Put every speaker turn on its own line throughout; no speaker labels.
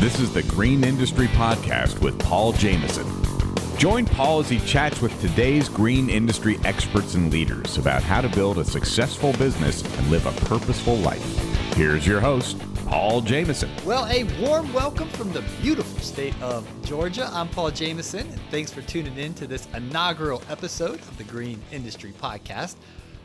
This is the Green Industry Podcast with Paul Jameson. Join Paul as he chats with today's green industry experts and leaders about how to build a successful business and live a purposeful life. Here's your host, Paul Jameson.
Well, a warm welcome from the beautiful state of Georgia. I'm Paul Jameson, and thanks for tuning in to this inaugural episode of the Green Industry Podcast.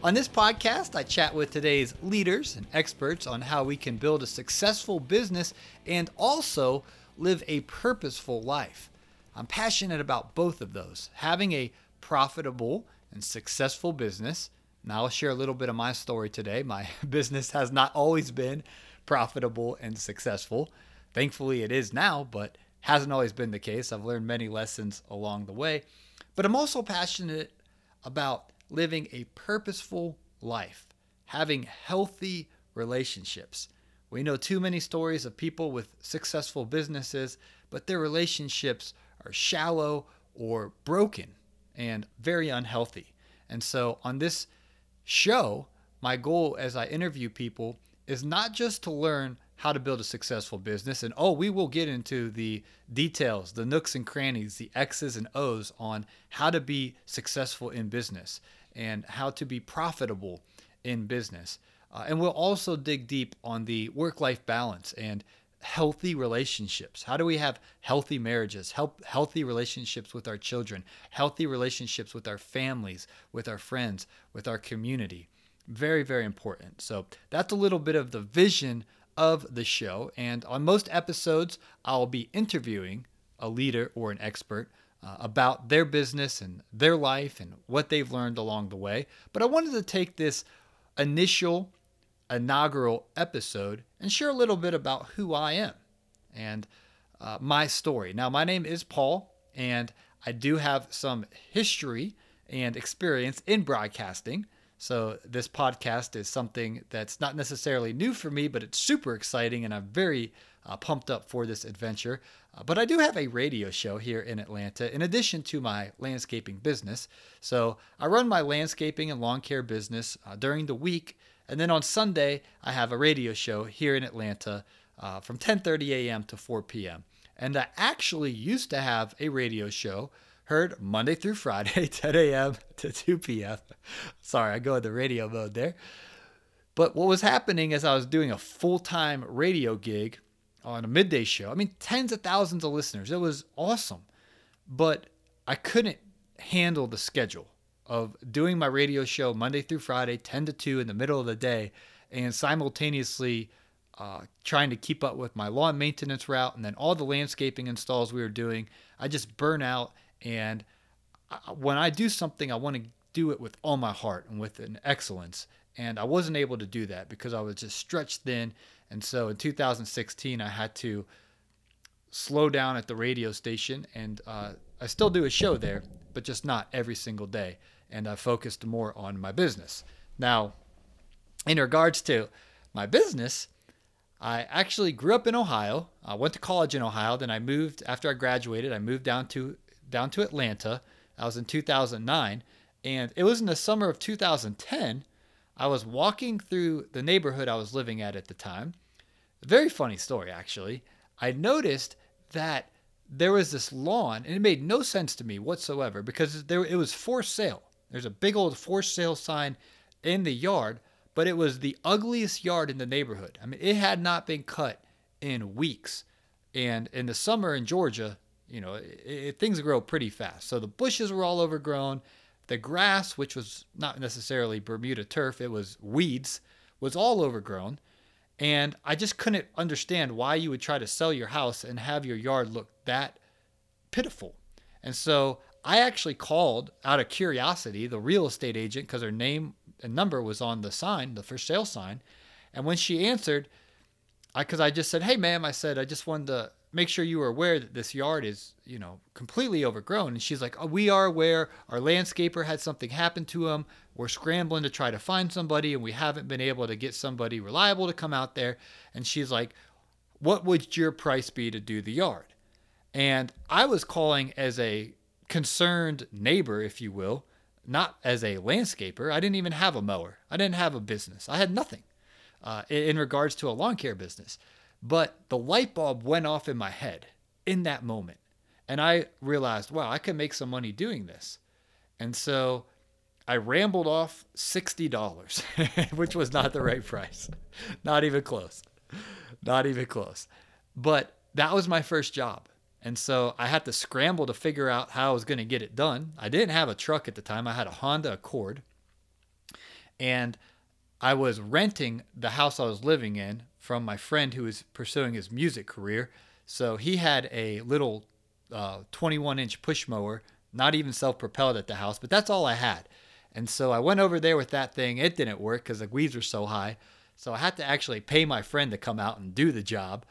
On this podcast, I chat with today's leaders and experts on how we can build a successful business and also live a purposeful life. I'm passionate about both of those having a profitable and successful business. Now, I'll share a little bit of my story today. My business has not always been profitable and successful. Thankfully, it is now, but hasn't always been the case. I've learned many lessons along the way. But I'm also passionate about living a purposeful life, having healthy relationships. We know too many stories of people with successful businesses, but their relationships are shallow or broken and very unhealthy. And so on this show, my goal as I interview people is not just to learn how to build a successful business. And oh, we will get into the details, the nooks and crannies, the X's and O's on how to be successful in business and how to be profitable in business. Uh, and we'll also dig deep on the work life balance and healthy relationships. How do we have healthy marriages, help, healthy relationships with our children, healthy relationships with our families, with our friends, with our community? Very, very important. So that's a little bit of the vision of the show. And on most episodes, I'll be interviewing a leader or an expert uh, about their business and their life and what they've learned along the way. But I wanted to take this initial inaugural episode and share a little bit about who I am and uh, my story. Now, my name is Paul, and I do have some history and experience in broadcasting. So, this podcast is something that's not necessarily new for me, but it's super exciting, and I'm very uh, pumped up for this adventure. Uh, but I do have a radio show here in Atlanta in addition to my landscaping business. So, I run my landscaping and lawn care business uh, during the week, and then on Sunday, I have a radio show here in Atlanta uh, from 10:30 a.m. to 4 p.m. And I actually used to have a radio show heard Monday through Friday, 10 a.m. to 2 p.m. Sorry, I go in the radio mode there. But what was happening is I was doing a full time radio gig on a midday show. I mean, tens of thousands of listeners. It was awesome. But I couldn't handle the schedule of doing my radio show Monday through Friday, 10 to 2 in the middle of the day, and simultaneously uh, trying to keep up with my lawn maintenance route and then all the landscaping installs we were doing. I just burn out and when I do something, I want to do it with all my heart and with an excellence. And I wasn't able to do that because I was just stretched thin. And so in 2016, I had to slow down at the radio station. And uh, I still do a show there, but just not every single day. And I focused more on my business. Now, in regards to my business, I actually grew up in Ohio. I went to college in Ohio. Then I moved after I graduated. I moved down to down to Atlanta. I was in 2009. And it was in the summer of 2010. I was walking through the neighborhood I was living at at the time. Very funny story, actually. I noticed that there was this lawn, and it made no sense to me whatsoever because there it was for sale. There's a big old for sale sign in the yard, but it was the ugliest yard in the neighborhood. I mean, it had not been cut in weeks. And in the summer in Georgia, you know, it, it, things grow pretty fast. So the bushes were all overgrown. The grass, which was not necessarily Bermuda turf, it was weeds, was all overgrown. And I just couldn't understand why you would try to sell your house and have your yard look that pitiful. And so I actually called out of curiosity the real estate agent because her name and number was on the sign, the for sale sign. And when she answered, I because I just said, "Hey, ma'am," I said, "I just wanted to make sure you are aware that this yard is, you know, completely overgrown. And she's like, oh, we are aware. Our landscaper had something happen to him. We're scrambling to try to find somebody, and we haven't been able to get somebody reliable to come out there. And she's like, what would your price be to do the yard? And I was calling as a concerned neighbor, if you will, not as a landscaper. I didn't even have a mower. I didn't have a business. I had nothing uh, in regards to a lawn care business. But the light bulb went off in my head in that moment. And I realized, wow, I could make some money doing this. And so I rambled off $60, which was not the right price. Not even close. Not even close. But that was my first job. And so I had to scramble to figure out how I was going to get it done. I didn't have a truck at the time, I had a Honda Accord. And I was renting the house I was living in from my friend who was pursuing his music career. So he had a little uh, 21 inch push mower, not even self propelled at the house, but that's all I had. And so I went over there with that thing. It didn't work because the weeds were so high. So I had to actually pay my friend to come out and do the job.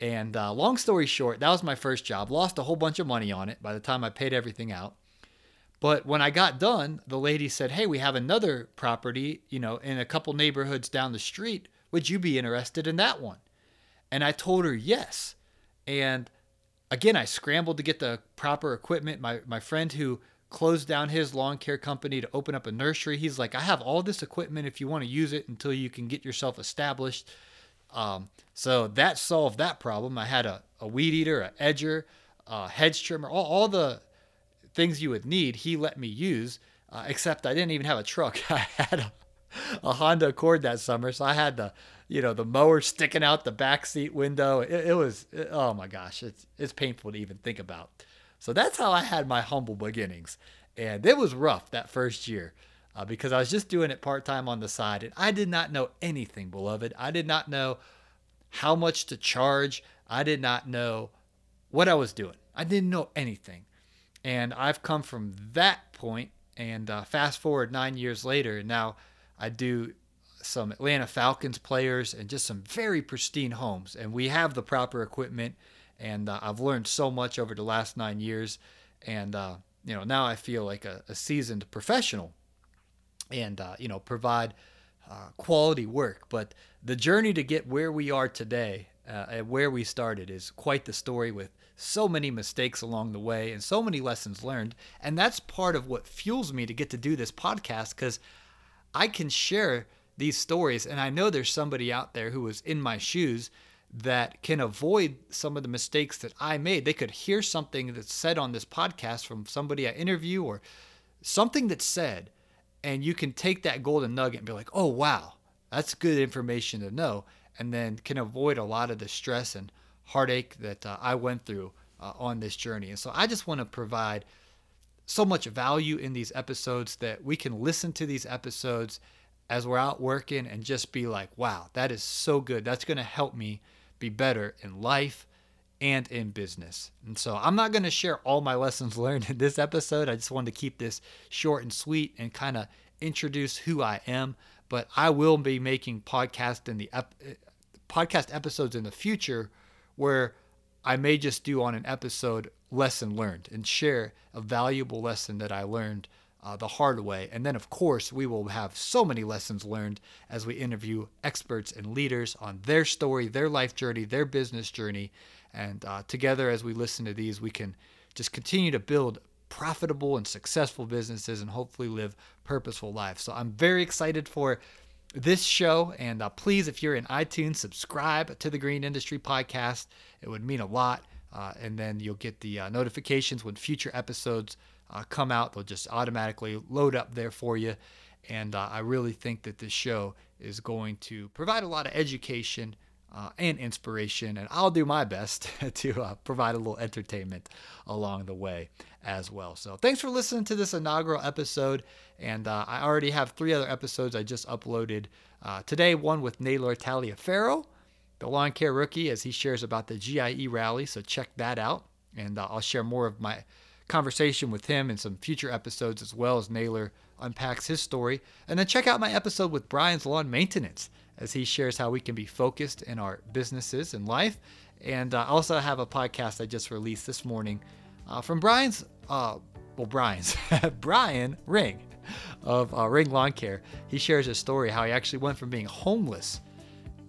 And uh, long story short, that was my first job. Lost a whole bunch of money on it by the time I paid everything out. But when I got done, the lady said, "Hey, we have another property, you know, in a couple neighborhoods down the street. Would you be interested in that one?" And I told her yes. And again, I scrambled to get the proper equipment. My my friend who closed down his lawn care company to open up a nursery, he's like, "I have all this equipment if you want to use it until you can get yourself established." Um, so that solved that problem. I had a, a weed eater, a edger, a hedge trimmer, all, all the things you would need, he let me use. Uh, except I didn't even have a truck. I had a, a, Honda Accord that summer, so I had the, you know, the mower sticking out the back seat window. It, it was, it, oh my gosh, it's it's painful to even think about. So that's how I had my humble beginnings, and it was rough that first year. Uh, because I was just doing it part time on the side, and I did not know anything, beloved. I did not know how much to charge. I did not know what I was doing. I didn't know anything. And I've come from that point and uh, fast forward nine years later, and now I do some Atlanta Falcons players and just some very pristine homes. And we have the proper equipment, and uh, I've learned so much over the last nine years. And uh, you know, now I feel like a, a seasoned professional, and uh, you know, provide uh, quality work. But the journey to get where we are today uh, and where we started is quite the story with so many mistakes along the way and so many lessons learned. And that's part of what fuels me to get to do this podcast because I can share these stories. And I know there's somebody out there who was in my shoes that can avoid some of the mistakes that I made. They could hear something that's said on this podcast from somebody I interview or something that's said, and you can take that golden nugget and be like, oh, wow, that's good information to know. And then can avoid a lot of the stress and heartache that uh, I went through uh, on this journey. And so I just want to provide so much value in these episodes that we can listen to these episodes as we're out working and just be like, wow, that is so good. That's going to help me be better in life and in business. And so I'm not going to share all my lessons learned in this episode. I just wanted to keep this short and sweet and kind of introduce who I am. But I will be making podcast in the ep- eh, podcast episodes in the future where I may just do on an episode lesson learned and share a valuable lesson that I learned uh, the hard way. And then, of course, we will have so many lessons learned as we interview experts and leaders on their story, their life journey, their business journey. And uh, together, as we listen to these, we can just continue to build profitable and successful businesses and hopefully live purposeful lives. So I'm very excited for this show. And uh, please, if you're in iTunes, subscribe to the Green Industry Podcast. It would mean a lot. Uh, and then you'll get the uh, notifications when future episodes uh, come out. They'll just automatically load up there for you. And uh, I really think that this show is going to provide a lot of education uh, and inspiration. And I'll do my best to uh, provide a little entertainment along the way as well. So thanks for listening to this inaugural episode. And uh, I already have three other episodes I just uploaded uh, today. One with Naylor Taliaferro, the lawn care rookie, as he shares about the GIE rally. So check that out. And uh, I'll share more of my conversation with him in some future episodes as well as Naylor unpacks his story. And then check out my episode with Brian's Lawn Maintenance as he shares how we can be focused in our businesses and life. And uh, I also have a podcast I just released this morning uh, from Brian's, uh, well, Brian's, Brian Ring of uh, Ring Lawn Care. He shares his story how he actually went from being homeless,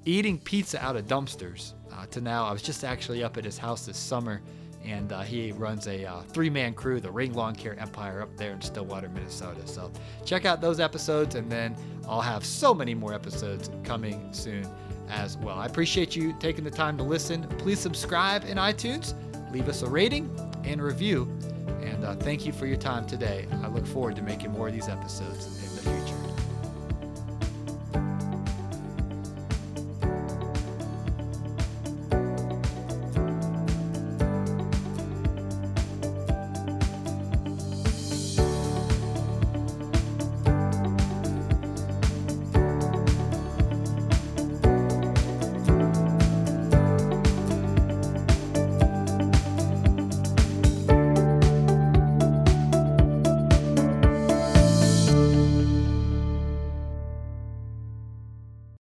eating pizza out of dumpsters, uh, to now I was just actually up at his house this summer and uh, he runs a uh, three-man crew, the Ring Lawn Care Empire, up there in Stillwater, Minnesota. So check out those episodes, and then I'll have so many more episodes coming soon as well. I appreciate you taking the time to listen. Please subscribe in iTunes, leave us a rating and review. And uh, thank you for your time today. I look forward to making more of these episodes.